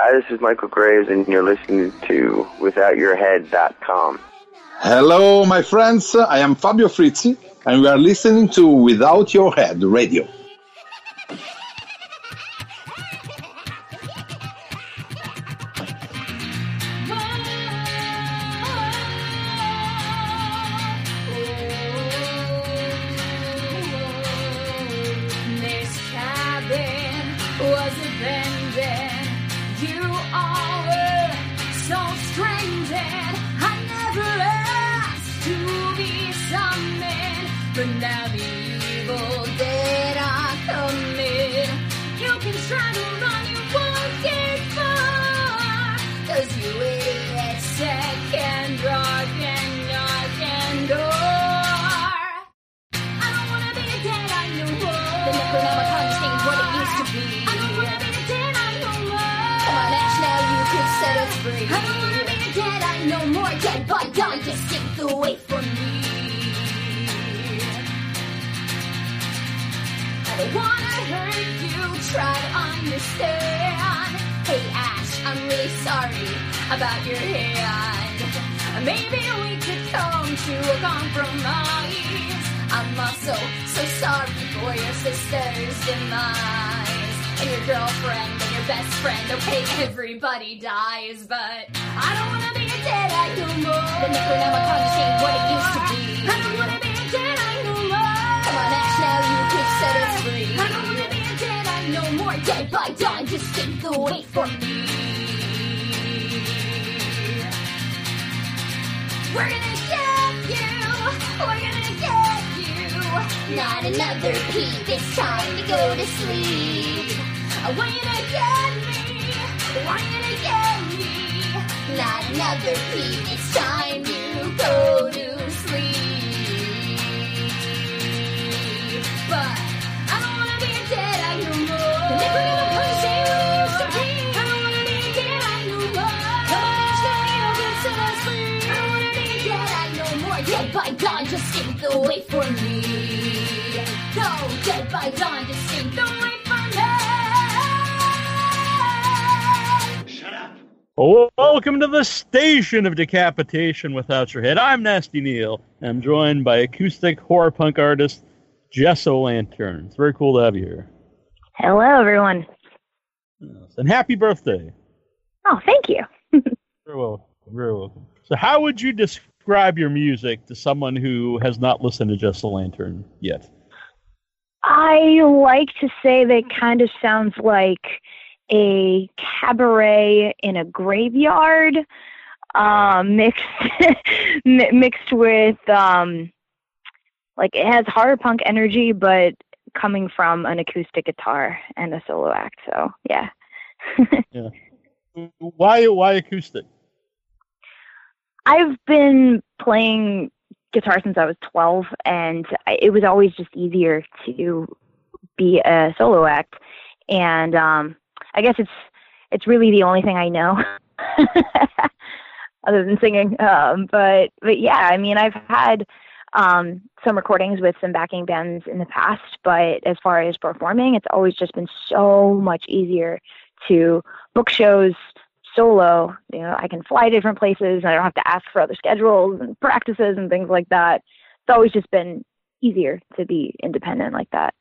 Hi, this is Michael Graves, and you're listening to WithoutYourHead.com. Hello, my friends. I am Fabio Frizzi, and we are listening to Without Your Head Radio. Girlfriend and your best friend. Okay, everybody dies, but I don't wanna be a Deadite no more. The Necronomicon ain't what it used to be. I don't wanna be a Deadite no more. Come on, Ash, now you could set us free. I don't wanna be a Deadite no more. Dead by dawn, just think away from me. We're gonna get you. We're gonna get you. Not another pee. It's time to go to sleep. Want you to get me. Want you to get me. Not another pee. It's time to go to sleep. But I don't wanna be a dead eye no more. The Necronomicon say what it used to be. I don't wanna be a dead eye no more. Come on, Ash, now you can set us. I don't wanna be a dead eye no more. Dead by dawn, just stink away from me. No, dead by dawn, welcome to the station of decapitation without your head. I'm Nasty Neil. I'm joined by acoustic horror punk artist Jess-O-Lantern. It's very cool to have you here. Hello, everyone. Yes. And happy birthday. Oh, thank you. Very welcome. Very welcome. So, how would you describe your music to someone who has not listened to Jess-O-Lantern yet? I like to say that it kind of sounds like a cabaret in a graveyard, um, mixed mixed with um, like it has horror punk energy, but coming from an acoustic guitar and a solo act. So yeah. Yeah. Why? Why acoustic? I've been playing guitar since I was 12, and I, it was always just easier to be a solo act. And um, I guess it's it's really the only thing I know, other than singing. Um, but but yeah, I mean, I've had um, some recordings with some backing bands in the past, but as far as performing, it's always just been so much easier to book shows solo. You know, I can fly to different places. and I don't have to ask for other schedules and practices and things like that. It's always just been easier to be independent like that.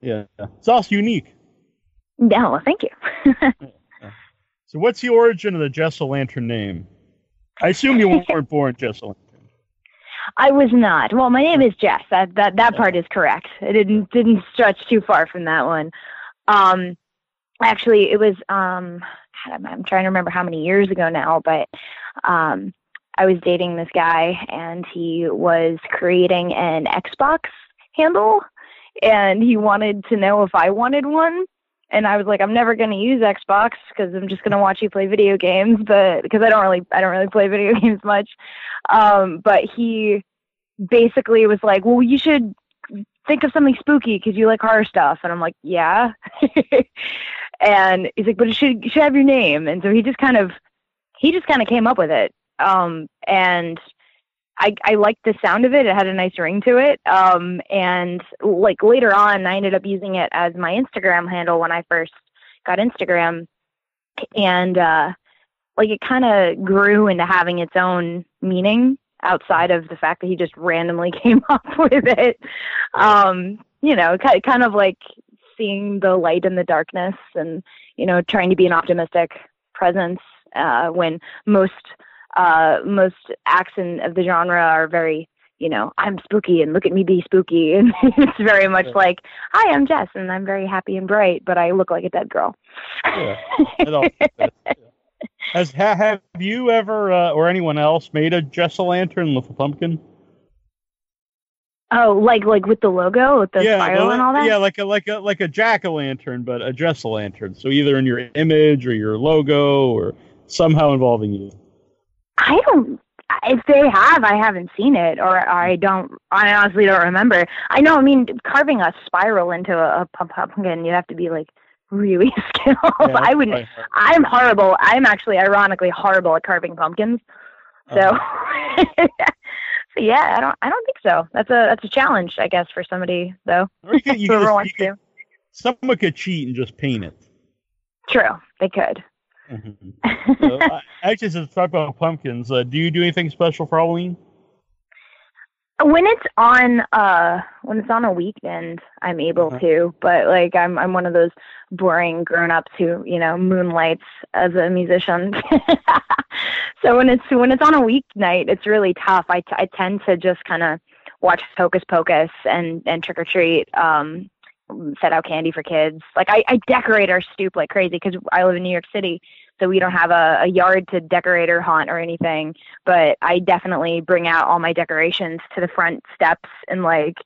Yeah. It's also unique. No, thank you. So, what's the origin of the Jess-O-Lantern name? I assume you weren't born Jess-O-Lantern. I was not. Well, my name is Jess. That that that part is correct. It didn't didn't stretch too far from that one. Um, actually, it was um, God, I'm, I'm trying to remember how many years ago now, but um, I was dating this guy, and he was creating an Xbox handle, and he wanted to know if I wanted one. And I was like, I'm never going to use Xbox because I'm just going to watch you play video games, but because I don't really, I don't really play video games much. Um, but he basically was like, well, you should think of something spooky because you like horror stuff. And I'm like, yeah. and he's like, but it should, it should have your name. And so he just kind of, he just kind of came up with it. Um, and I, I liked the sound of it. It had a nice ring to it. Um, and like later on, I ended up using it as my Instagram handle when I first got Instagram. and uh, like it kind of grew into having its own meaning outside of the fact that he just randomly came up with it. Um, you know, ki- kind of like seeing the light in the darkness and, you know, trying to be an optimistic presence uh, when most uh, most acts in, of the genre are very, you know, I'm spooky and look at me be spooky. And it's very much Yeah. like, hi, I'm Jess and I'm very happy and bright, but I look like a dead girl. Yeah. It all fits, yeah. Has ha, have you ever uh, or anyone else made a Jess Lantern with a pumpkin? oh, like like with the logo, with the yeah, spiral and all that? Yeah, like a like a like a jack o' lantern, but a Jess o' lantern. So either in your image or your logo or somehow involving you. I don't. If they have, I haven't seen it, or I don't. I honestly don't remember. I know. I mean, carving a spiral into a, a pump- pumpkin, you have to be like really skilled. Yeah, I wouldn't. I'm horrible. I'm actually, ironically, horrible at carving pumpkins. So, Uh-huh. so yeah, I don't. I don't think so. That's a that's a challenge, I guess, for somebody though. You could, you Whoever just- wants could- to. someone could cheat and just paint it. True, they could. Mhm. So, uh, actually, since talk about pumpkins, uh, do you do anything special for Halloween? when it's on uh when it's on a weekend i'm able Uh-huh. to but like i'm i'm one of those boring grown-ups who you know moonlights as a musician so when it's when it's on a weeknight it's really tough i, t- I tend to just kind of watch hocus pocus and and trick or treat um set out candy for kids like i i decorate our stoop like crazy because i live in new york city so we don't have a, a yard to decorate or haunt or anything but I definitely bring out all my decorations to the front steps and like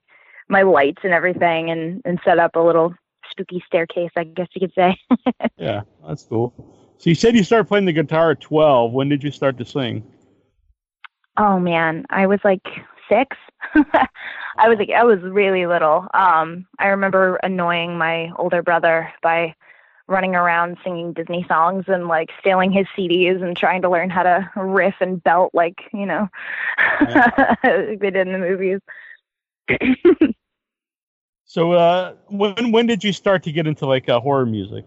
my lights and everything and, and set up a little spooky staircase, I guess you could say. Yeah, that's cool. So you said you started playing the guitar at 12. When did you start to sing? oh man, I was like six. I was like I was really little. Um I remember annoying my older brother by running around singing Disney songs and like stealing his CDs and trying to learn how to riff and belt like, you know, like they did in the movies. So uh, when when did you start to get into like uh, horror music?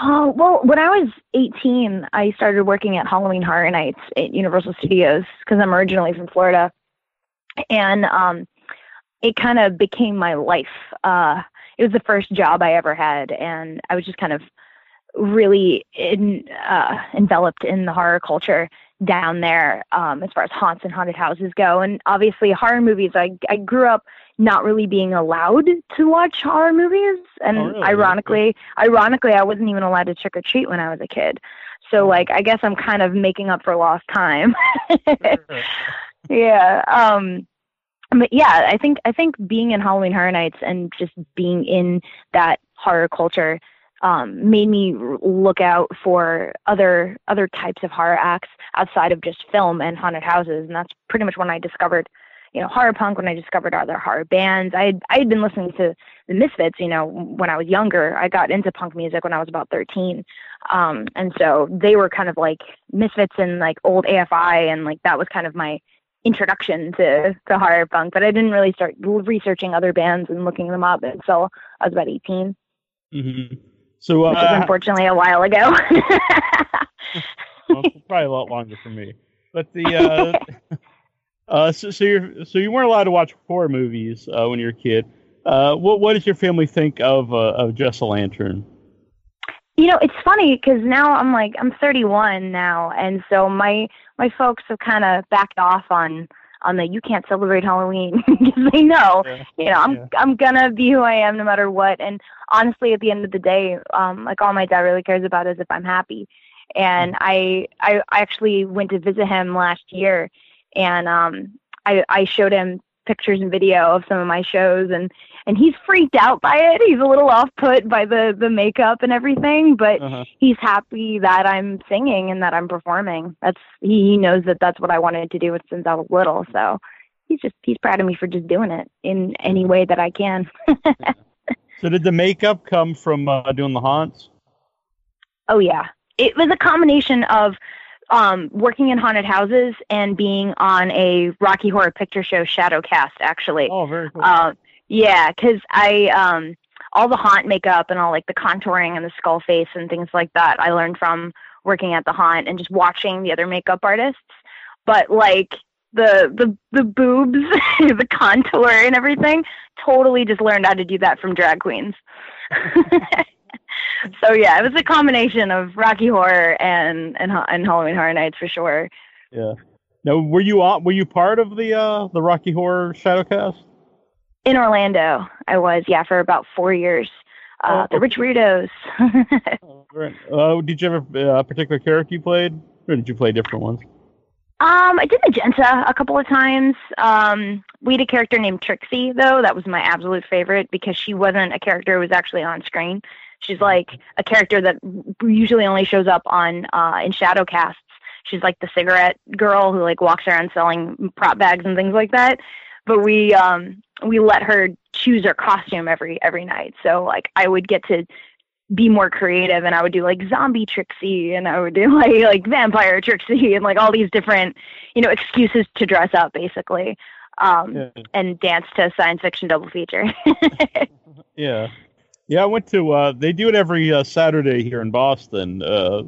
Oh, well, when I was 18, I started working at Halloween Horror Nights at Universal Studios because I'm originally from Florida. And um, it kind of became my life. Uh, it was the first job I ever had. And I was just kind of really in, uh, enveloped in the horror culture down there um, as far as haunts and haunted houses go. And obviously, horror movies, I, I grew up not really being allowed to watch horror movies. And Oh, really? ironically, ironically, I wasn't even allowed to trick or treat when I was a kid. So, like, I guess I'm kind of making up for lost time. yeah. Um, but yeah, I think I think being in Halloween Horror Nights and just being in that horror culture um, made me look out for other other types of horror acts outside of just film and haunted houses, and that's pretty much when I discovered, you know, horror punk. When I discovered other horror bands, I had I had been listening to the Misfits, you know, when I was younger. I got into punk music when I was about thirteen, um, and so they were kind of like Misfits and like old AFI, and like that was kind of my introduction to, to horror punk, but I didn't really start researching other bands and looking them up until I was about 18, hmm So which is uh, unfortunately a while ago. well, probably a lot longer for me. But the uh, uh, so, so you're so you weren't allowed to watch horror movies uh, when you were a kid. Uh, what what does your family think of uh, of Jess-O-Lantern? you know, it's funny because now I'm like I'm 31 now, and so my my folks have kind of backed off on on the you can't celebrate Halloween because they know Yeah. you know I'm Yeah. I'm gonna be who I am no matter what. And honestly, at the end of the day, um, like all my dad really cares about is if I'm happy. And I I I actually went to visit him last year, and um I I showed him pictures and video of some of my shows and and he's freaked out by it. He's a little off put by the the makeup and everything, but Uh-huh. he's happy that I'm singing and that I'm performing. That's he, he knows that that's what I wanted to do since I was little. So he's just he's proud of me for just doing it in any way that I can. So did the makeup come from uh, doing the haunts? Oh yeah, it was a combination of um, working in haunted houses and being on a Rocky Horror Picture Show shadow cast, Actually, Oh, very cool. Uh, yeah, because I um all the haunt makeup and all like the contouring and the skull face and things like that. I learned from working at the haunt and just watching the other makeup artists. But like the the the boobs, the contour and everything, totally just learned how to do that from drag queens. so yeah, it was a combination of Rocky Horror and and and Halloween Horror Nights for sure. Yeah. Now, were you on? Were you part of the uh, the Rocky Horror Shadowcast? In Orlando, I was yeah for about four years. Uh, Oh, the Rich Weirdos. Right. Uh, did you have a uh, particular character you played, or did you play different ones? Um, I did Magenta a couple of times. Um, we had a character named Trixie, though. That was my absolute favorite because she wasn't a character who was actually on screen. She's like a character that usually only shows up on uh, in shadow casts. She's like the cigarette girl who like walks around selling prop bags and things like that. But we um, we let her choose her costume every every night. So like I would get to be more creative and I would do like zombie Trixie and I would do like like vampire Trixie and like all these different, you know, excuses to dress up basically. Um Yeah. and dance to science fiction double feature. Yeah. Yeah, I went to. Uh, they do it every uh, Saturday here in Boston. Uh,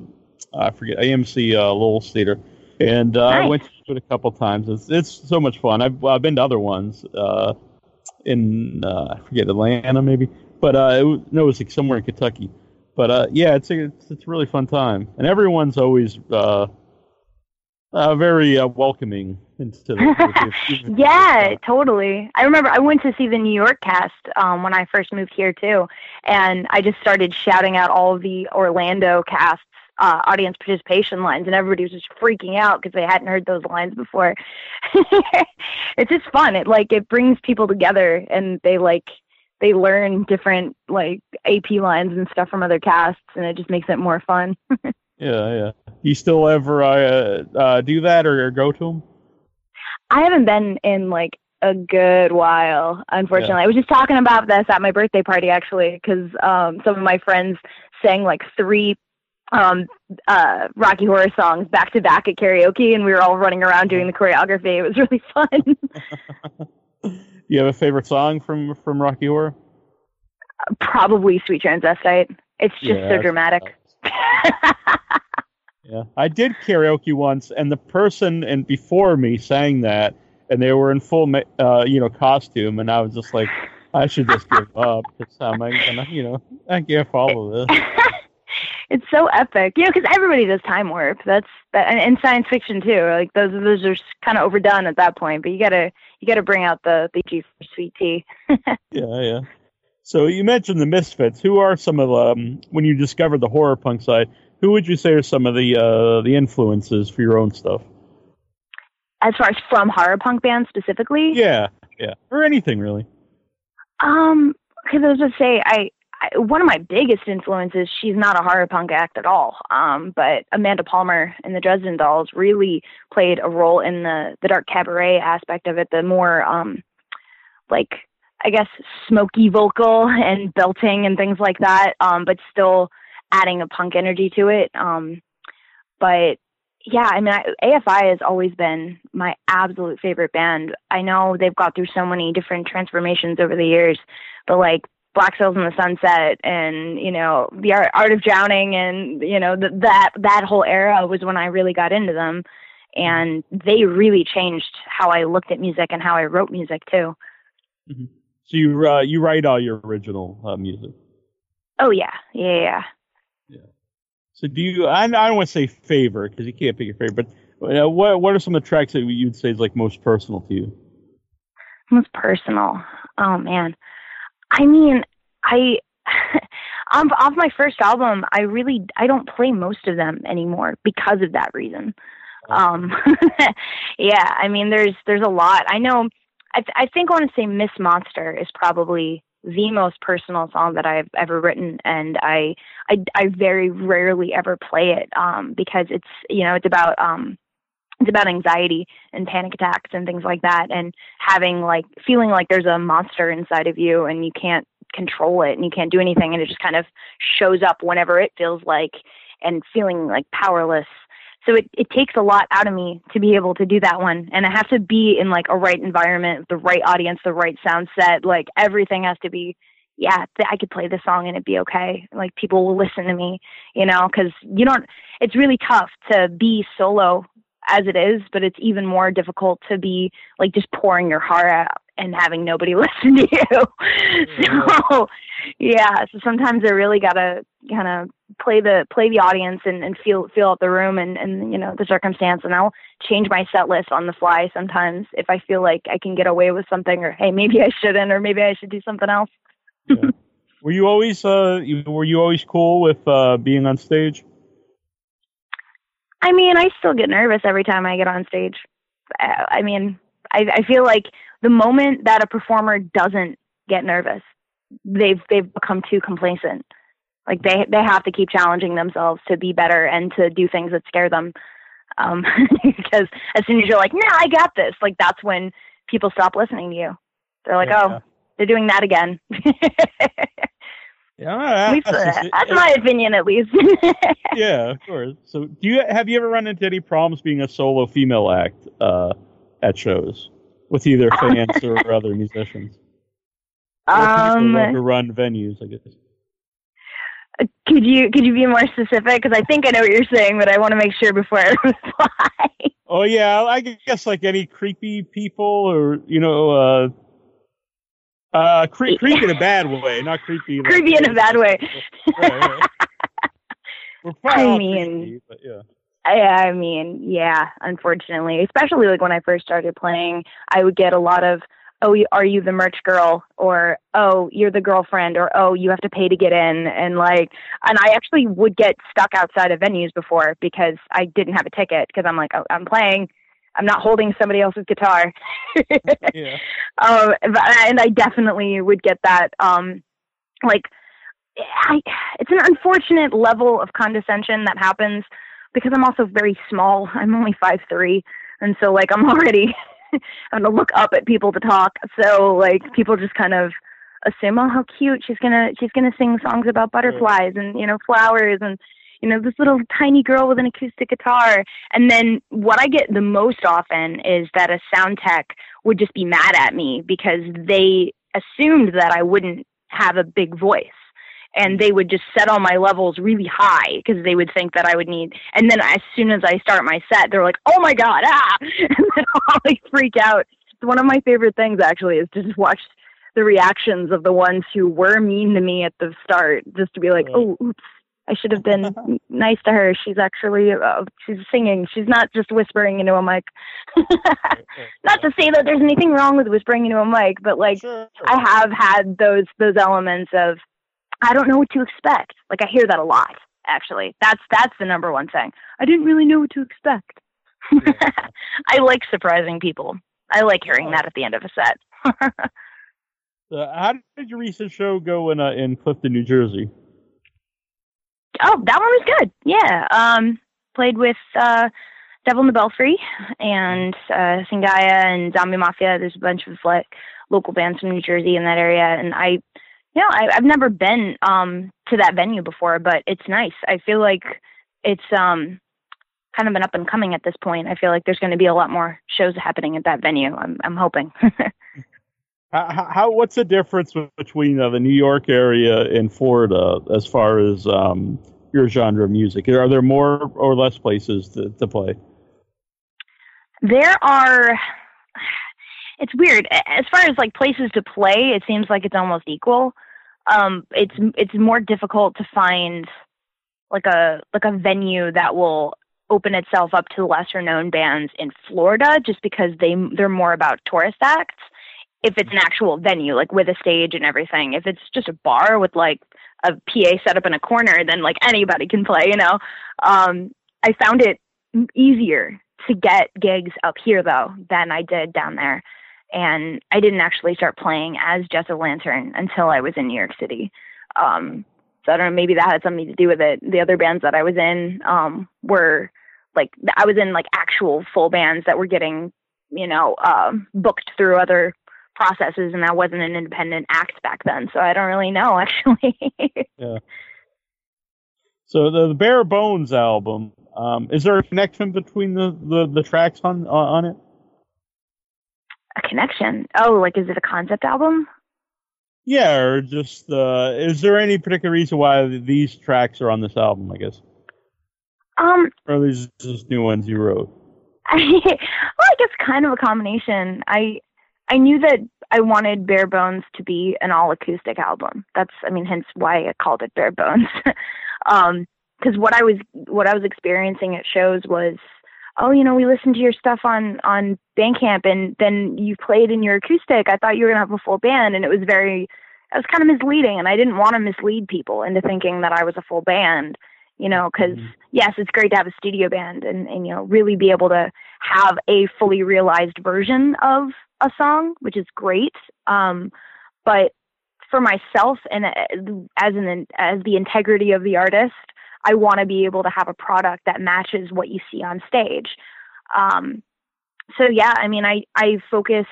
I forget AMC uh, Loews Theater, and uh, I went to it a couple times. It's it's so much fun. I've I've been to other ones uh, in uh, I forget Atlanta maybe, but uh, it was, no, it was like somewhere in Kentucky. But uh, yeah, it's a it's, it's a really fun time, and everyone's always uh, very uh, welcoming into the. yeah, totally. I remember I went to see the New York cast um when I first moved here too. And I just started shouting out all the Orlando casts uh, audience participation lines, and everybody was just freaking out because they hadn't heard those lines before. it's just fun. It like it brings people together, and they like they learn different like AP lines and stuff from other casts, and it just makes it more fun. Yeah, yeah. You still ever uh, uh, do that or, go to them? I haven't been in like a good while, unfortunately. I was just talking about this at my birthday party actually, because um, some of my friends sang like three um, uh, Rocky Horror songs back to back at karaoke, and we were all running around doing the choreography. It was really fun. You have a favorite song from from Rocky Horror? Probably Sweet Transvestite. It's just Yeah, so dramatic. Yeah, I did karaoke once, and the person and before me sang that, and they were in full, uh, you know, costume, and I was just like, I should just give up because I'm gonna, you know, I can't follow this. it's so epic, you know, because everybody does time warp. That's that, and, and science fiction too. Like those, those are kind of overdone at that point. But you gotta, you gotta bring out the the G for sweet tea. Yeah, yeah. So you mentioned the Misfits. Who are some of um when you discovered the horror punk side? Who would you say are some of the uh the influences for your own stuff? As far as from horror punk bands specifically, Yeah, yeah, or anything really. Um, because I was just say I, I one of my biggest influences. She's not a horror punk act at all. Um, but Amanda Palmer and the Dresden Dolls really played a role in the the dark cabaret aspect of it. The more um, like I guess smoky vocal and belting and things like that. Um, but still adding a punk energy to it. Um, but yeah, I mean, I, AFI has always been my absolute favorite band. I know they've got through so many different transformations over the years, but like Black Sails in the Sunset and you know the Art, Art of Drowning and you know th- that that whole era was when I really got into them, and they really changed how I looked at music and how I wrote music too. So you uh, you write all your original uh, music. Oh yeah, yeah, yeah. Yeah. So do you? I, I don't want to say favorite because you can't pick your favorite. But uh, what what are some of the tracks that you'd say is like most personal to you? Most personal. Oh man. I mean, I off off my first album, I really I don't play most of them anymore because of that reason. Um yeah, I mean there's there's a lot. I know I th- I think I want to say Miss Monster is probably the most personal song that I've ever written and I I I very rarely ever play it um because it's you know it's about um it's about anxiety and panic attacks and things like that and having like feeling like there's a monster inside of you and you can't control it and you can't do anything and it just kind of shows up whenever it feels like and feeling like powerless so it, it takes a lot out of me to be able to do that one and i have to be in like a right environment the right audience the right sound set like everything has to be yeah, I could play the song and it'd be okay. Like people will listen to me, you know, because you don't. It's really tough to be solo as it is, but it's even more difficult to be like just pouring your heart out and having nobody listen to you. Mm-hmm. so yeah, so sometimes I really gotta kind of play the play the audience and, and feel feel out the room and and you know the circumstance and I'll change my set list on the fly sometimes if I feel like I can get away with something or hey maybe I shouldn't or maybe I should do something else. Yeah. Were you always uh were you always cool with uh being on stage? I mean, I still get nervous every time I get on stage. I, I mean, I, I feel like the moment that a performer doesn't get nervous, they've they've become too complacent. Like they they have to keep challenging themselves to be better and to do things that scare them. Um, because as soon as you're like, "No, nah, I got this," like that's when people stop listening to you. They're like, Yeah. "Oh, they're doing that again." Yeah, At least, uh, that's, that's my opinion, at least. yeah, of course. So, do you have you ever run into any problems being a solo female act uh, at shows with either fans or other musicians? Or people um, who run venues, I guess. Could you could you be more specific? Because I think I know what you're saying, but I want to make sure before I reply. Oh yeah, I guess like any creepy people or you know, uh, uh, cre- creepy in a bad way, not creepy. like- Creepy in a bad way. We're probably I mean- creepy, yeah. I, I mean, yeah, unfortunately, especially like when I first started playing, I would get a lot of, "Oh, are you the merch girl?" or "Oh, you're the girlfriend," or "Oh, you have to pay to get in," and like, and I actually would get stuck outside of venues before because I didn't have a ticket because I'm like, oh, I'm playing, I'm not holding somebody else's guitar. Yeah. um, but- and I definitely would get that. Um, like, I, it's an unfortunate level of condescension that happens because I'm also very small. I'm only five three, and so like I'm already I'm gonna look up at people to talk. So like people just kind of assume, oh, how cute she's gonna she's gonna sing songs about butterflies and you know flowers and you know this little tiny girl with an acoustic guitar. And then what I get the most often is that a sound tech would just be mad at me because they assumed that I wouldn't have a big voice and they would just set all my levels really high because they would think that I would need. And then as soon as I start my set, they're like, "Oh my god!" Ah, and then I'll like freak out. One of my favorite things actually is to just watch the reactions of the ones who were mean to me at the start, just to be like, Right. "Oh, oops." I should have been nice to her. She's actually uh, she's singing. She's not just whispering into a mic. not to say that there's anything wrong with whispering into a mic, but like Sure. I have had those those elements of I don't know what to expect. Like I hear that a lot. Actually, that's that's the number one thing. I didn't really know what to expect. I like surprising people. I like hearing that at the end of a set. Uh, how did your recent show go in uh, in Clifton, New Jersey? oh, that one was good. Yeah. Um, played with uh, Devil in the Belfry and uh, Singaya and Zombie Mafia. There's a bunch of like local bands from New Jersey in that area, and I, you know, I, I've never been um, to that venue before, but it's nice. I feel like it's um, kind of an up and coming at this point. I feel like there's going to be a lot more shows happening at that venue. I'm, I'm hoping. How, how- how what's the difference between uh, the New York area and Florida as far as um, your genre of music? Are there more or less places to, to play? there are it's weird as far as like places to play it seems like it's almost equal um it's it's more difficult to find like a like a venue that will open itself up to lesser known bands in Florida just because they they're more about tourist acts. If it's an actual venue like with a stage and everything. If it's just a bar with like a PA set up in a corner then like anybody can play you know? Um I found it easier to get gigs up here though than I did down there. And I didn't actually start playing as Jess-O-Lantern until I was in New York City. Um, so I don't know, maybe that had something to do with it. The other bands that I was in um, were like, I was in like actual full bands that were getting, you know, um, booked through other processes, and that wasn't an independent act back then. So I don't really know actually. yeah. So the, the Bare Bones album, um, is there a connection between the, the, the tracks on on it? A connection. Oh, like is it a concept album? Yeah, or just uh, is there any particular reason why these tracks are on this album? I guess, Um, or are these just new ones you wrote? I, well, I guess kind of a combination. I I knew that I wanted Bare Bones to be an all acoustic album. That's I mean, hence why I called it Bare Bones. um, because what I was what I was experiencing at shows was, oh, you know, we listened to your stuff on on Bandcamp, and then you played in your acoustic. I thought you were gonna have a full band, and it was very, it was kind of misleading, and I didn't want to mislead people into thinking that I was a full band. You know, because Mhm. yes, it's great to have a studio band and, and, you know, really be able to have a fully realized version of a song, which is great. Um, but for myself and uh, as an, as the integrity of the artist, I want to be able to have a product that matches what you see on stage. Um, so yeah, I mean, I, I focused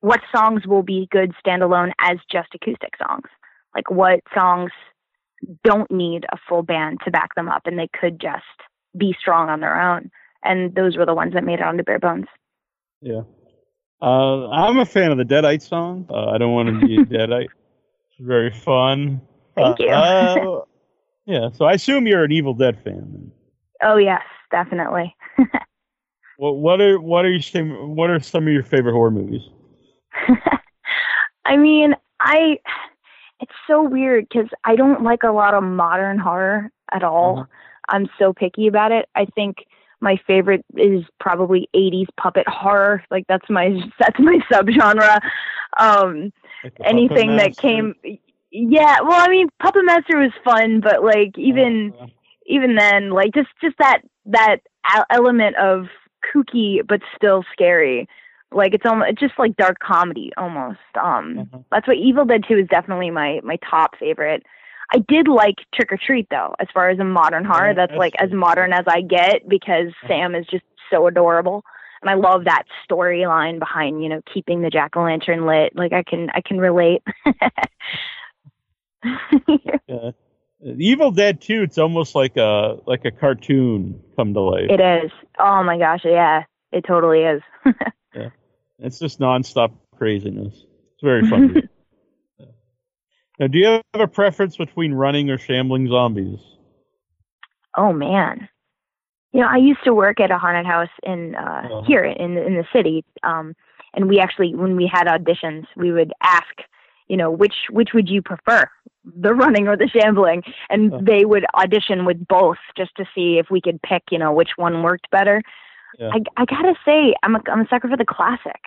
what songs will be good standalone as just acoustic songs. Like what songs don't need a full band to back them up and they could just be strong on their own. And those were the ones that made it onto Bare Bones. Yeah. Uh, I'm a fan of the Deadite song. Uh, I don't want to be a Deadite. It's very fun. Thank Uh, you. uh, yeah, so I assume you're an Evil Dead fan. Oh yes, definitely. What what are what are you some- what are some of your favorite horror movies? I mean, I it's so weird because I don't like a lot of modern horror at all. Mhm. I'm so picky about it. I think my favorite is probably 80s puppet horror. Like that's my that's my subgenre. Um, anything that came. Yeah, well, I mean, Puppet Master was fun, but like even Uh, even then, like just just that that element of kooky but still scary. Like it's almost it's just like dark comedy almost. Um, Mhm. that's what Evil Dead Two is definitely my my top favorite. I did like Trick or Treat though, as far as a modern horror. Yeah, that's, that's like as modern as I get because Uh-huh. Sam is just so adorable, and I love that storyline behind you know keeping the jack o' lantern lit. Like I can I can relate. yeah. Evil Dead 2, it's almost like a like a cartoon come to life. it is. Oh my gosh, yeah, it totally is. yeah. It's just nonstop craziness. It's very fun. Yeah. Now, do you have a preference between running or shambling zombies? Oh man. You know, I used to work at a haunted house in uh Uh-huh. here in in the city. Um and we actually when we had auditions, we would ask, you know, which which would you prefer? The running or the shambling? And they would audition with both just to see if we could pick, you know, which one worked better. Yeah. I I got to say, I'm a I'm a sucker for the classic.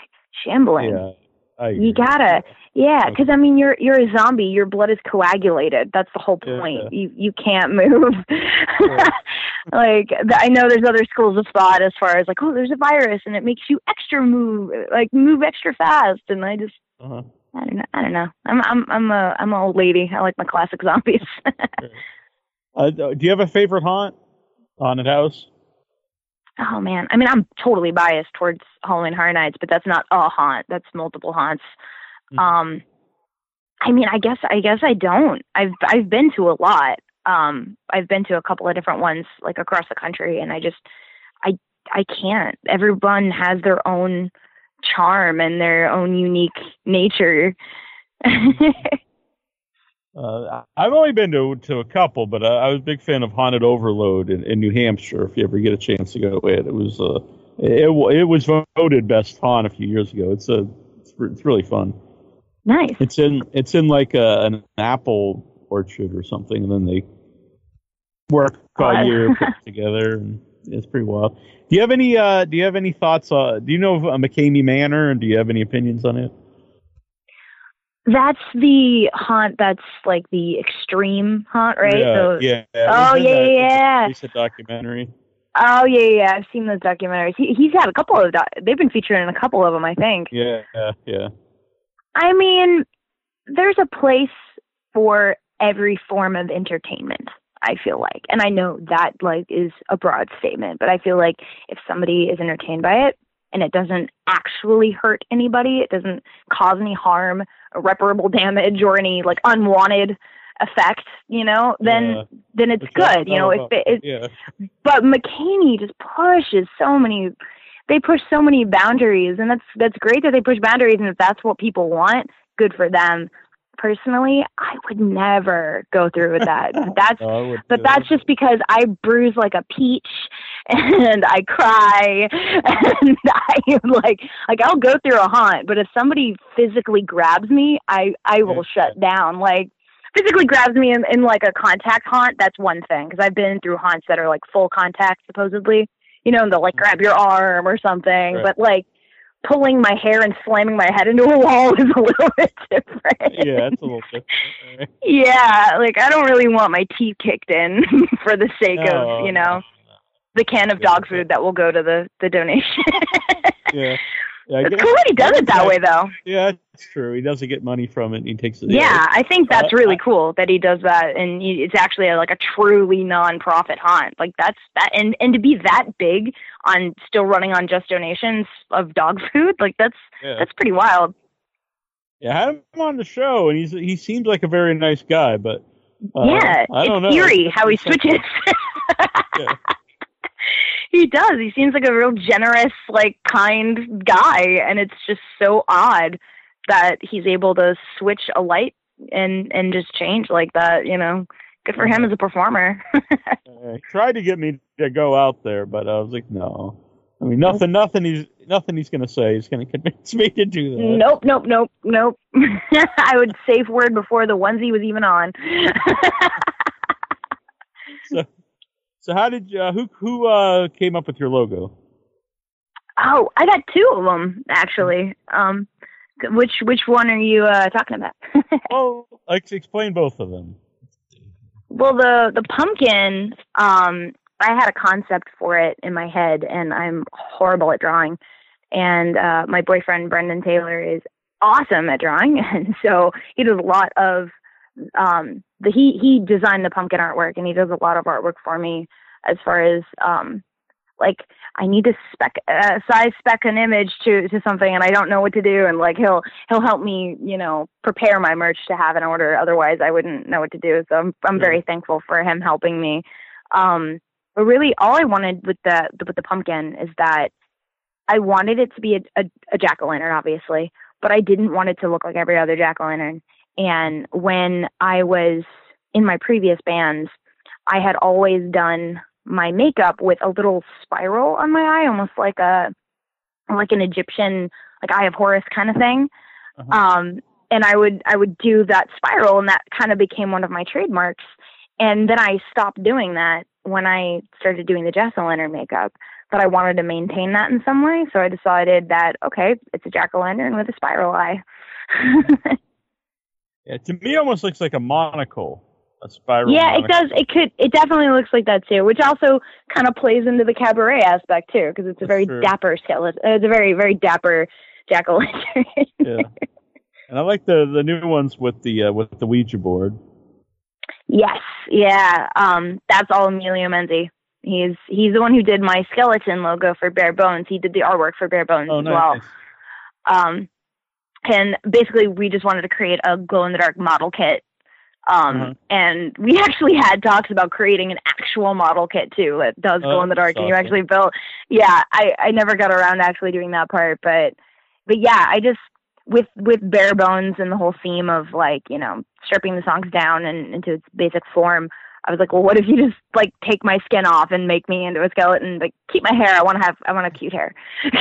Shambling. Yeah, You gotta, yeah, because I mean, you're you're a zombie. Your blood is coagulated. That's the whole point. yeah. You you can't move. like I know there's other schools of thought as far as like, oh, there's a virus and it makes you extra move, like move extra fast. And I just, Uh-huh. I don't know, I don't know. I'm I'm I'm a I'm an old lady. I like my classic zombies. Uh, do you have a favorite haunt? Haunted house? oh man, I mean, I'm totally biased towards Halloween Horror Nights, but that's not a haunt. That's multiple haunts. Mhm. Um, I mean, I guess I guess I don't. I've I've been to a lot. Um, I've been to a couple of different ones like across the country, and I just I I can't. Everyone has their own charm and their own unique nature. Uh, I've only been to to a couple, but uh, I was a big fan of Haunted Overload in, in New Hampshire. If you ever get a chance to go, it it was uh, it it was voted best haunt a few years ago. It's a it's, it's really fun. nice. It's in it's in like a, an apple orchard or something, and then they work all year put it together, and it's pretty wild. Do you have any uh, Do you have any thoughts? Uh, do you know of uh, McCamey Manor, and do you have any opinions on it? That's the haunt. That's like the extreme haunt, right? Yeah, So- yeah. Oh, It was in yeah, that- yeah. Recent documentary. Oh yeah, yeah. I've seen those documentaries. He, he's had a couple of. Doc- they've been featured in a couple of them, I think. Yeah, yeah, yeah. I mean, there's a place for every form of entertainment. I feel like, and I know that like is a broad statement, but I feel like if somebody is entertained by it and it doesn't actually hurt anybody, it doesn't cause any harm, irreparable damage, or any like unwanted effect, you know, then Yeah. then it's good. You know, if about- it, it yeah, but McCamey just pushes so many they push so many boundaries and that's that's great that they push boundaries and if that's what people want good for them personally, I would never go through with that. That's No, but that's that. just because I bruise like a peach and I cry and I like like I'll go through a haunt, but if somebody physically grabs me, I I will shut down. Like physically grabs me in, in like a contact haunt, that's one thing because I've been through haunts that are like full contact supposedly. You know, and they'll like grab your arm or something, Right. but like pulling my hair and slamming my head into a wall is a little bit different. yeah, it's a little different. right? Yeah, like I don't really want my teeth kicked in for the sake No, of, you know, no, the can of dog food that will go to the the donation. Yeah. Yeah, it's cool that he does it that way though. Yeah, it's true. He doesn't get money from it. He takes it. Yeah, I think that's Uh, really I- cool that he does that, and he, it's actually a, like a truly non-profit haunt. Like that's that, and and to be that big on still running on just donations of dog food, like that's yeah. that's pretty wild. Yeah, I had him on the show, and he's he seems like a very nice guy, but uh, yeah, I don't it's know. eerie how he switches. Does. He seems like a real generous, like kind guy, and it's just so odd that he's able to switch a light and and just change like that. You know, good for him as a performer. Uh, he tried to get me to go out there, but I was like, no. I mean, nothing, nothing. He's nothing. He's going to say. He's going to convince me to do that. nope, nope, nope, nope. I would safe word before the onesie was even on. So, so how did you, uh, who who uh, came up with your logo? oh, I got two of them actually. Um, which which one are you uh, talking about? Well, like explain both of them. Well, the the pumpkin, um, I had a concept for it in my head, and I'm horrible at drawing. And uh, my boyfriend Brendan Taylor is awesome at drawing, and so he does a lot of um, the he he designed the pumpkin artwork, and he does a lot of artwork for me as far as um, like I need to spec uh, size spec an image to to something, and I don't know what to do, and like he'll he'll help me, you know, prepare my merch to have an order. Otherwise, I wouldn't know what to do. So I'm I'm very thankful for him helping me. Um, but really, all I wanted with the with the pumpkin is that I wanted it to be a, a, a jack o' lantern, obviously, but I didn't want it to look like every other jack o' lantern. And when I was in my previous bands, I had always done my makeup with a little spiral on my eye, almost like a like an Egyptian like Eye of Horus kind of thing. Uh-huh. Um, and I would I would do that spiral, and that kind of became one of my trademarks. And then I stopped doing that when I started doing the jack o' lantern makeup. But I wanted to maintain that in some way, so I decided that okay, it's a jack o' lantern with a spiral eye. Yeah, to me, it almost looks like a monocle, a spiral. yeah, it does. It could. It definitely looks like that too, which also kind of plays into the cabaret aspect too, because it's a That's very true. dapper skeleton. Uh, it's a very very dapper jack o' lantern. Yeah, and I like the the new ones with the uh, with the Ouija board. Yes, yeah. Um, that's all Emilio Menzi. He's he's the one who did my skeleton logo for Bare Bones. He did the artwork for Bare Bones Oh, as well. Um, and basically, we just wanted to create a glow in the dark model kit. Um, Uh-huh. and we actually had talks about creating an actual model kit too that does Oh, glow in the dark, that's and you actually built. Yeah, I I never got around to actually doing that part, but but yeah, I just with with bare bones and the whole theme of like you know stripping the songs down and into its basic form. I was like, well, what if you just like take my skin off and make me into a skeleton? Like, keep my hair. I want to have, I want a cute hair.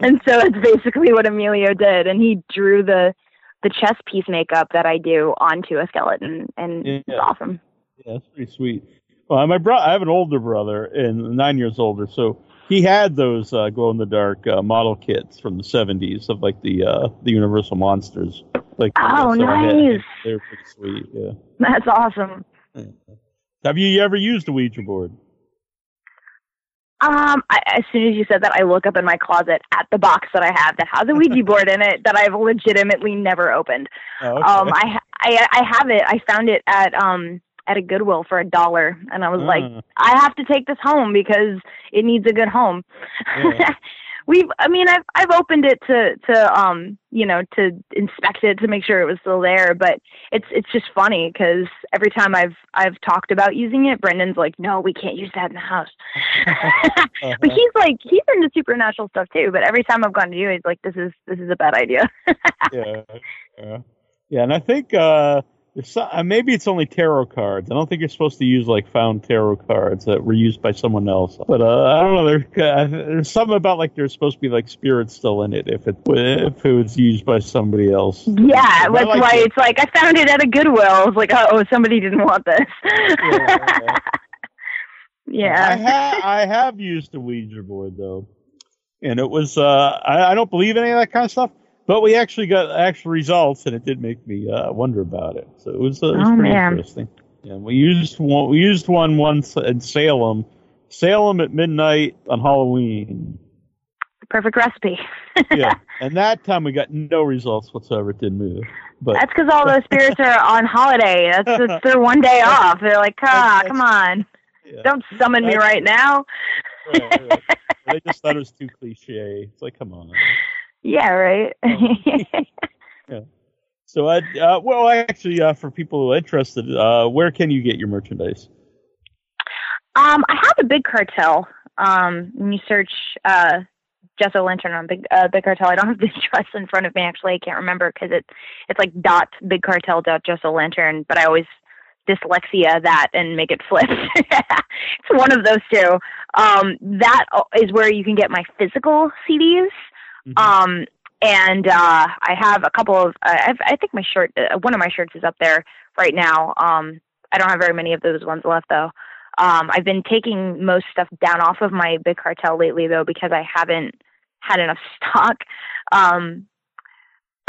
and so it's basically what Emilio did, and he drew the the chest piece makeup that I do onto a skeleton, and it's awesome. Yeah, that's pretty sweet. Well, my bro, I have an older brother, and nine years older, so he had those uh, glow in the dark uh, model kits from the '70s of like the uh, the Universal monsters. Like, Oh, I had- nice. They're pretty sweet. Yeah. That's awesome. Have you ever used a Ouija board? Um, I, as soon as you said that, I look up in my closet at the box that I have that has a Ouija board in it that I've legitimately never opened. Oh, okay. Um, I, I I have it. I found it at um at a Goodwill for a dollar, and I was like, Ah, I have to take this home because it needs a good home. Yeah. we've I mean I've I've opened it to to um you know to inspect it to make sure it was still there, but it's it's just funny because every time I've I've talked about using it, Brendan's like, no, we can't use that in the house. but he's like he's into supernatural stuff too. But every time I've gone to you, he's like, this is this is a bad idea. yeah, yeah, yeah, and I think uh, uh, maybe it's only tarot cards. I don't think you're supposed to use like found tarot cards that were used by someone else. But uh, I don't know. There, uh, there's something about like there's supposed to be like spirits still in it if it if it was used by somebody else. yeah, I that's like why it. it's like I found it at a Goodwill. It's like, oh, somebody didn't want this. yeah. yeah. I, ha- I have used a Ouija board though, and it was uh, I, I don't believe any of that kind of stuff, but we actually got actual results, and it did make me uh, wonder about it. So it was, uh, it was Oh, pretty man. interesting. Yeah, we used one. We used one once in Salem, Salem at midnight on Halloween. Perfect recipe. Yeah, and that time we got no results whatsoever. It didn't move. But That's because all those spirits are on holiday. That's, that's their one day off. They're like, ah, come on, yeah, don't summon me right now. right, right. they just thought it was too cliche. It's like, come on. Yeah, right. yeah. So, I, uh, well, I actually, uh, for people who are interested, uh, where can you get your merchandise? um, I have a big cartel. Um, when you search uh, Jess-O-Lantern on Big uh, Big Cartel, I don't have the address in front of me. Actually, I can't remember because it's it's like dot Big Cartel dot Jess-O-Lantern. But I always dyslexia that and make it flip. it's one of those two. Um, that is where you can get my physical CDs. Mhm. Um, and uh, I have a couple of. I, I think my shirt, uh, one of my shirts is up there right now. Um, I don't have very many of those ones left though. Um, I've been taking most stuff down off of my big cartel lately though because I haven't had enough stock. Um,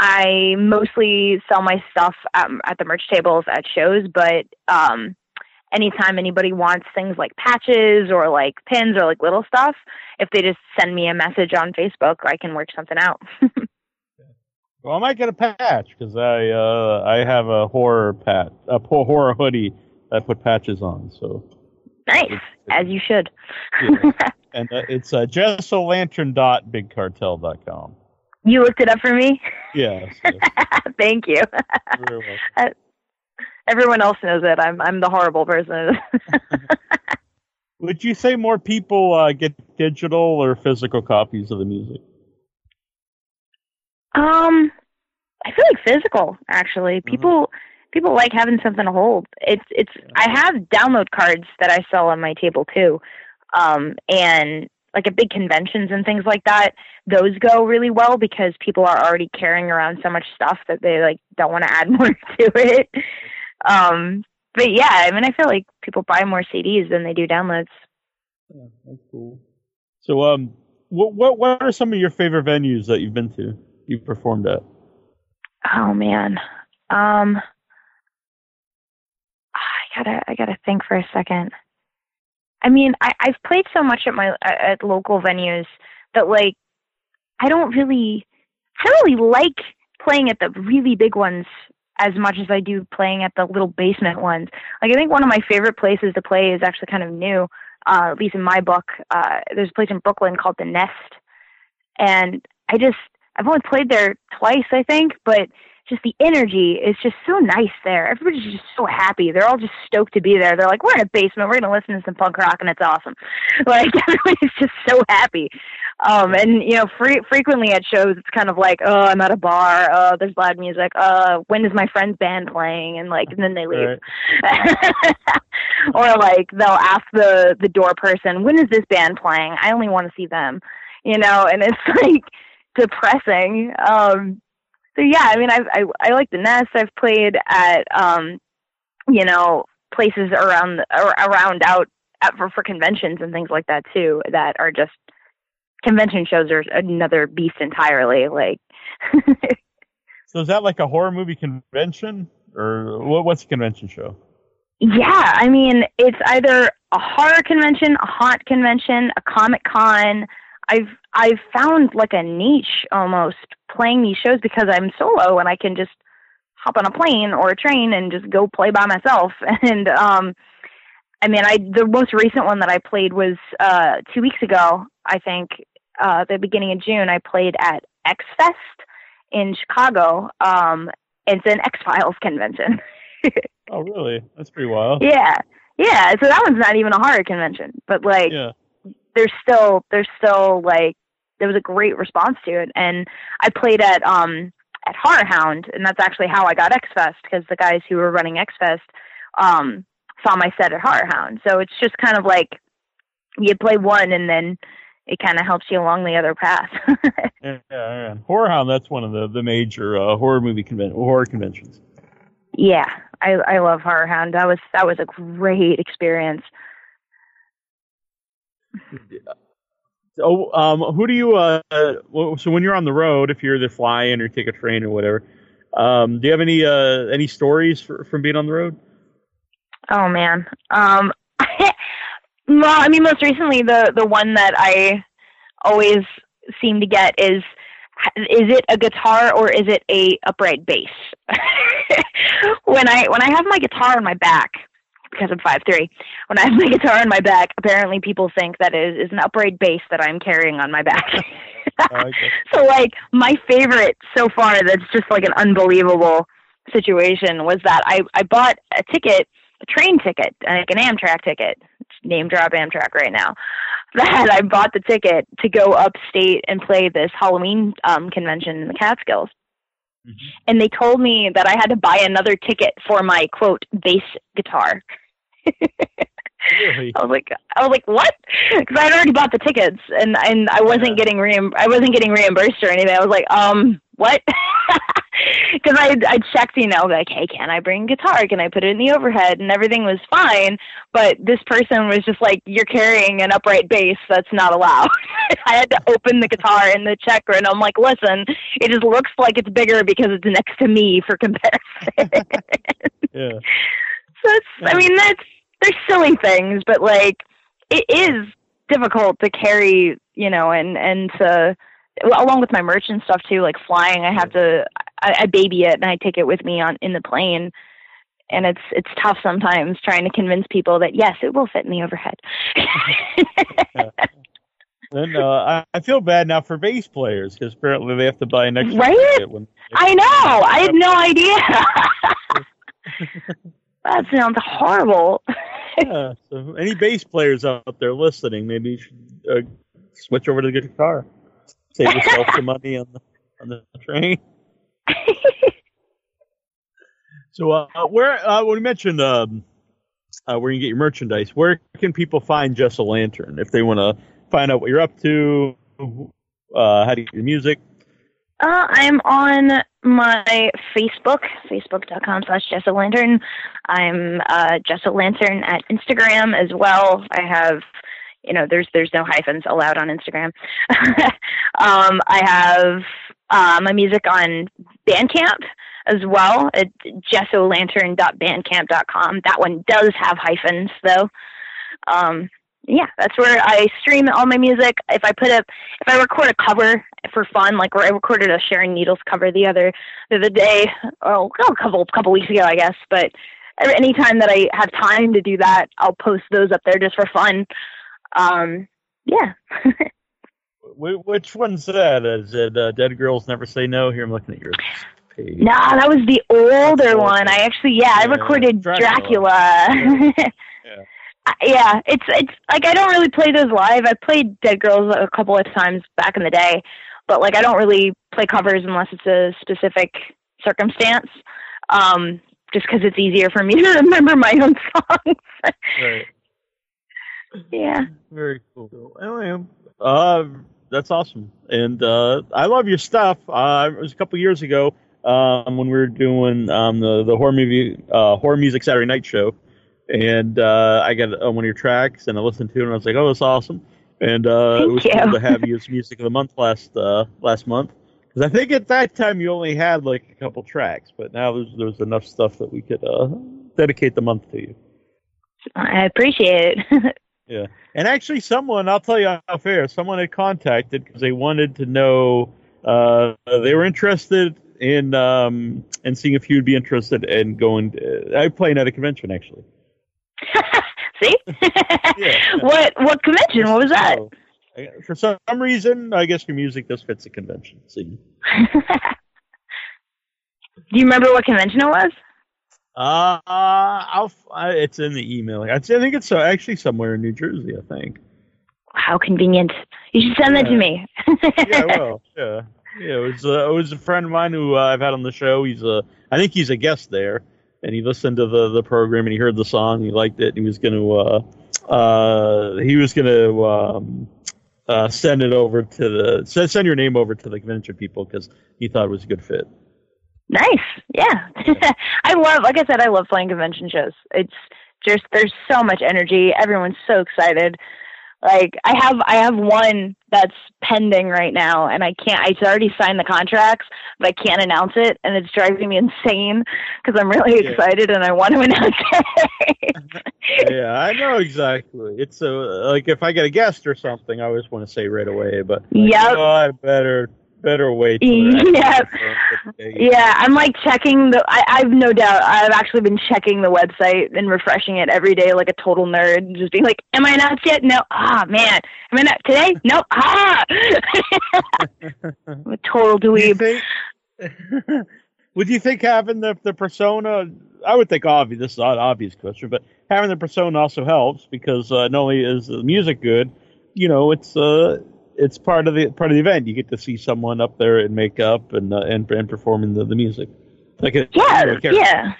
I mostly sell my stuff at, at the merch tables at shows, but um, anytime anybody wants things like patches or like pins or like little stuff, if they just send me a message on Facebook, I can work something out. Well, I might get a patch because I uh, I have a horror pat a horror hoodie that I put patches on. So nice, as you should. Yeah. and uh, it's uh, jessolantern.bigcartel.com. you looked it up for me. Yes. yes, Thank you. Everyone else knows it. I'm I'm the horrible person. Would you say more people uh, get digital or physical copies of the music? Um, I feel like physical. Actually, people people like having something to hold. It's it's. I have download cards that I sell on my table too, um, and like at big conventions and things like that. Those go really well because people are already carrying around so much stuff that they like don't want to add more to it. Um, but yeah, I mean, I feel like people buy more CDs than they do downloads. Yeah, that's cool. So, um, what what what are some of your favorite venues that you've been to? You performed at? Oh man. Um I gotta I gotta think for a second. I mean, I, I've played so much at my at local venues that like I don't really I don't really like playing at the really big ones as much as I do playing at the little basement ones. Like I think one of my favorite places to play is actually kind of new, uh, at least in my book. Uh, there's a place in Brooklyn called the Nest, and I just I've only played there twice, I think, but just the energy is just so nice there. Everybody's just so happy. They're all just stoked to be there. They're like, we're in a basement. We're going to listen to some punk rock, and it's awesome. Like everybody's just so happy. Um, and you know, fre- frequently at shows, it's kind of like, oh, I'm at a bar. Oh, there's loud music. Uh, when is my friend's band playing? And like, and then they leave. or like they'll ask the the door person, when is this band playing? I only want to see them. You know, and it's like depressing. Um, so yeah, I mean, I I I like the Nest. I've played at um, you know, places around ar- around out at, for for conventions and things like that too. That are just convention shows are another beast entirely. Like, So, is that like a horror movie convention, or what, what's a convention show? yeah, I mean, it's either a horror convention, a haunt convention, a comic con. I've I've found like a niche almost playing these shows because I'm solo and I can just hop on a plane or a train and just go play by myself. And um, I mean, I the most recent one that I played was uh, two weeks ago, I think, uh, the beginning of June, I played at X Fest in Chicago. Um, it's an X Files convention. Oh, really? That's pretty wild. yeah, yeah. So that one's not even a horror convention, but like Yeah. There's still there's still like there was a great response to it, and I played at um at Horror Hound, and that's actually how I got X Fest because the guys who were running X Fest um saw my set at Horror Hound. So it's just kind of like you play one, and then it kind of helps you along the other path. Yeah, yeah. Horror Hound. That's one of the the major uh, horror movie conven- horror conventions. yeah, I I love Horror Hound. That was that was a great experience. Oh, um, who do you? Uh, so when you're on the road, if you're either flying or take a train or whatever, um, do you have any uh, any stories for, from being on the road? Oh man. Um well, I mean most recently the the one that I always seem to get is is it a guitar or is it a upright bass? when I when I have my guitar on my back because I'm five three, when I have my guitar on my back, apparently people think that is is an upright bass that I'm carrying on my back. okay. so like my favorite so far that's just like an unbelievable situation was that I I bought a ticket, a train ticket, like an Amtrak ticket. Name drop Amtrak right now. That I bought the ticket to go upstate and play this Halloween um convention in the Catskills. Mhm. And they told me that I had to buy another ticket for my quote bass guitar. Really? I was like, I was like, what? Because I had already bought the tickets, and and I wasn't Yeah. getting reimb- I wasn't getting reimbursed or anything. I was like, um, what? Because I I checked, you know, like, hey, can I bring a guitar? Can I put it in the overhead? And everything was fine. But this person was just like, you're carrying an upright bass. That's not allowed. I had to open the guitar in the checker, and I'm like, listen, it just looks like it's bigger because it's next to me for comparison. Yeah. So it's, I mean, that's they're silly things, but like it is difficult to carry, you know, and and to along with my merch and stuff too. Like flying, I have to I, I baby it and I take it with me on in the plane, and it's it's tough sometimes trying to convince people that yes, it will fit in the overhead. Then uh, I, feel bad now for bass players because apparently they have to buy an extra Right? I know. I had no idea. that sounds horrible. yeah. So any bass players out there listening, maybe you should uh, switch over to the guitar. Save yourself some money on the on the train. So uh, where uh, when you mentioned um, uh, where you get your merchandise, where can people find Jess-O-Lantern if they want to find out what you're up to? Uh, how do you get your music? Uh, I'm on my Facebook, facebook.com slash Jess-O-Lantern. I'm uh, Jess-O-Lantern at Instagram as well. I have, you know, there's there's no hyphens allowed on Instagram. um, I have uh, my music on Bandcamp as well at jessolantern.bandcamp.com. That one does have hyphens though. Um, yeah, that's where I stream all my music. If I put up, if I record a cover for fun, like where I recorded a Sharon Needles cover the other the other day, oh, a couple couple weeks ago, I guess. But anytime that I have time to do that, I'll post those up there just for fun. Um, yeah. Which one's that? Is it uh, Dead Girls Never Say No? Here I'm looking at your page. Nah, that was the older old. one. I actually, yeah, I recorded Dracula. Dracula. Yeah. Uh, yeah, it's it's like I don't really play those live. I played Dead Girls a couple of times back in the day, but like I don't really play covers unless it's a specific circumstance. Um, just because it's easier for me to remember my own songs. Right. Yeah. Very cool. Anyway, uh, that's awesome, and uh, I love your stuff. Uh, it was a couple years ago um, when we were doing um, the the horror movie uh, horror music Saturday night show, and uh, I got uh, one of your tracks and I listened to it and I was like, oh, that's awesome, and uh, it was you. cool to have you as music of the month last uh, last month. Because I think at that time you only had like a couple tracks, but now there's there's enough stuff that we could uh, dedicate the month to you. I appreciate it. Yeah, and actually, someone I'll tell you off air. Someone had contacted because they wanted to know. Uh, they were interested in um, and seeing if you'd be interested in going. To, I playing at a convention actually. See? Yeah. What what convention? What was that? So, For some reason, I guess your music just fits the convention scene. Do you remember what convention it was? Uh, I'll, I, it's in the email. I think it's uh, actually somewhere in New Jersey. I think. How convenient. You should send that to me. Yeah, well, yeah, yeah. It was uh, it was a friend of mine who uh, I've had on the show. He's a, I think he's a guest there, and he listened to the the program and he heard the song. He liked it. And he was going to, uh, uh, he was going to um, uh, send it over to the send, send your name over to the convention people because he thought it was a good fit. Nice. Yeah. I love, like I said, I love playing convention shows. It's just, there's so much energy. Everyone's so excited. Like I have, I have one that's pending right now and I can't, I already signed the contracts, but I can't announce it. And it's driving me insane because I'm really Yeah. excited and I want to announce it. yeah, I know exactly. It's a, like if I get a guest or something, I always want to say right away, but Yep. oh, I better better way till they're Yep. actually confirmed. Yeah, I'm like checking the. I, I've no doubt. I've actually been checking the website and refreshing it every day, like a total nerd. Just being like, "Am I announced yet? No. Ah, man. Am I not today? Nope. Ah. I'm a total Do you dweeb. think? would you think having the the persona? I would think obvious. This is an obvious question, but having the persona also helps because uh, not only is the music good, you know, it's uh, it's part of the part of the event. You get to see someone up there in makeup and uh, and and performing the, the music. Like a, Yeah, yeah.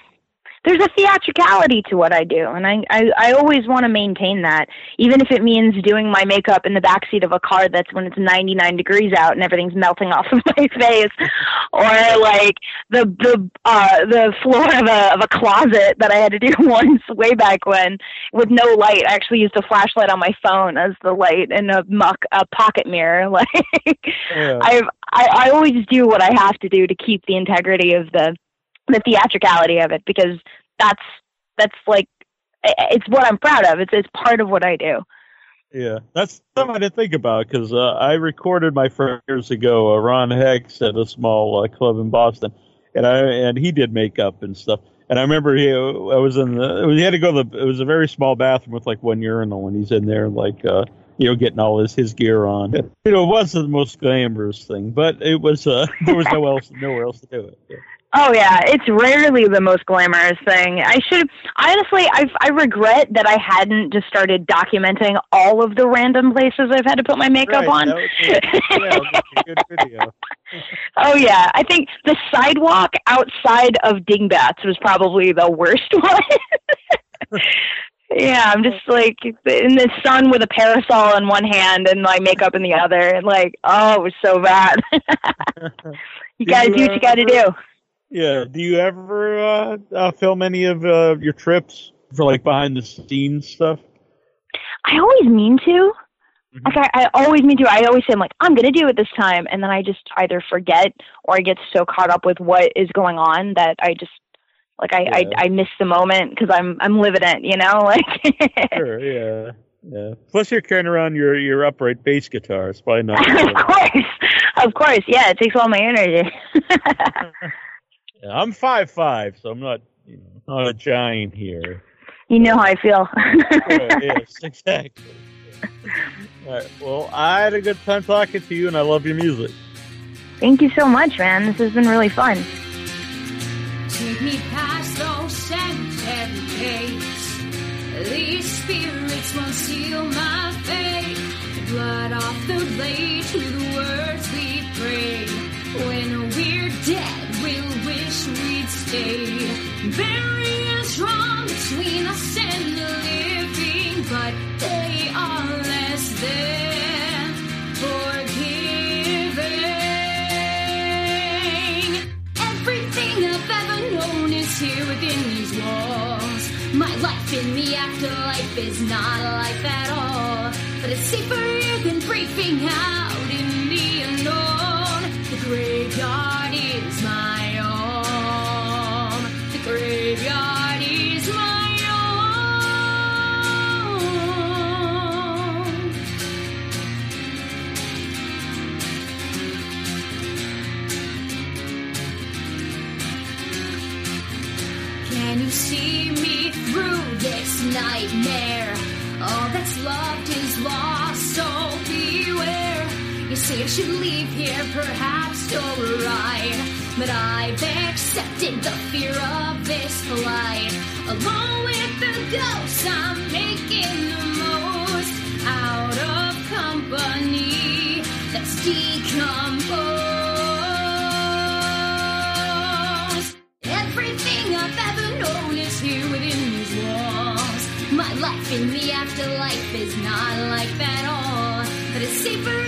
There's a theatricality to what I do, and I I, I always want to maintain that, even if it means doing my makeup in the backseat of a car that's when it's 99 degrees out and everything's melting off of my face, or like the the uh the floor of a of a closet that I had to do once way back when with no light. I actually used a flashlight on my phone as the light and a muck a pocket mirror. Like Yeah. I've I, I always do what I have to do to keep the integrity of the the theatricality of it because that's that's like it's what I'm proud of. It's it's part of what I do. Yeah, that's something to think about because uh, I recorded my friend years ago, uh, Ron Hex, at a small uh, club in Boston, and I and he did makeup and stuff. And I remember he, I was in the, he had to go to the, it was a very small bathroom with like one urinal, and he's in there like, uh, you know, getting all his his gear on. You know, it wasn't the most glamorous thing, but it was. Uh, there was no else, nowhere else to do it. Yeah. Oh yeah, it's rarely the most glamorous thing. I should honestly, I I regret that I hadn't just started documenting all of the random places I've had to put my makeup Right, on. that would be- yeah, that would be a good video. Oh yeah, I think the sidewalk outside of Dingbats was probably the worst one. yeah, I'm just like in the sun with a parasol in one hand and my makeup in the other, and like, oh, it was so bad. you Do gotta you do what you gotta do. Yeah. Do you ever uh, uh, film any of uh, your trips for like behind the scenes stuff? I always mean to. Mhm. Like I, I always mean to. I always say I'm like I'm gonna do it this time, and then I just either forget or I get so caught up with what is going on that I just like I Yeah. I, I miss the moment because I'm I'm living it, you know. Like Sure. Yeah. Yeah. Plus, you're carrying around your your upright bass guitar. It's probably not. of course, of course, yeah. It takes all my energy. Yeah, I'm five five, so I'm not you know not a giant here. you know how I feel. Right, yes, exactly. All right. Well, I had a good time talking to you, and I love your music. Thank you so much, man. This has been really fun. Take me past those cemetery gates. These spirits won't seal my fate. Blood off the blade through the words we prayed. When we're dead, we'll wish we'd stayed. Bury us wrong between us and the living, but they are less than forgiving. Everything I've ever known is here within these walls. My life in the afterlife is not a life at all. But it's safer here than breathing out in the unknown. The graveyard is. The graveyard is my home. Can you see me through this nightmare? All that's loved is lost, so beware. You say I should leave here, perhaps you're right. But I've accepted the fear of this flight. Along with the ghosts, I'm making the most out of company that's decomposed. Everything I've ever known is here within these walls. My life in the afterlife is not like that all. But it's safer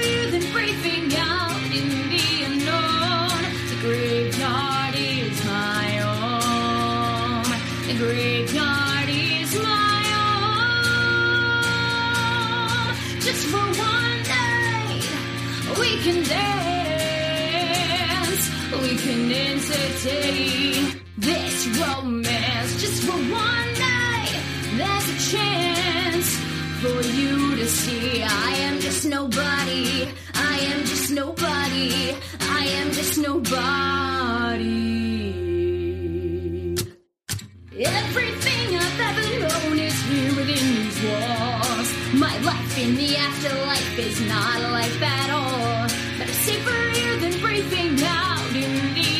We can entertain this romance. Just for one night, there's a chance for you to see I am just nobody. I am just nobody. I am just nobody. Everything I've ever known is here within these walls. My life in the afterlife is not like that all. But it's safer here than breathing out in the unknown. The graveyard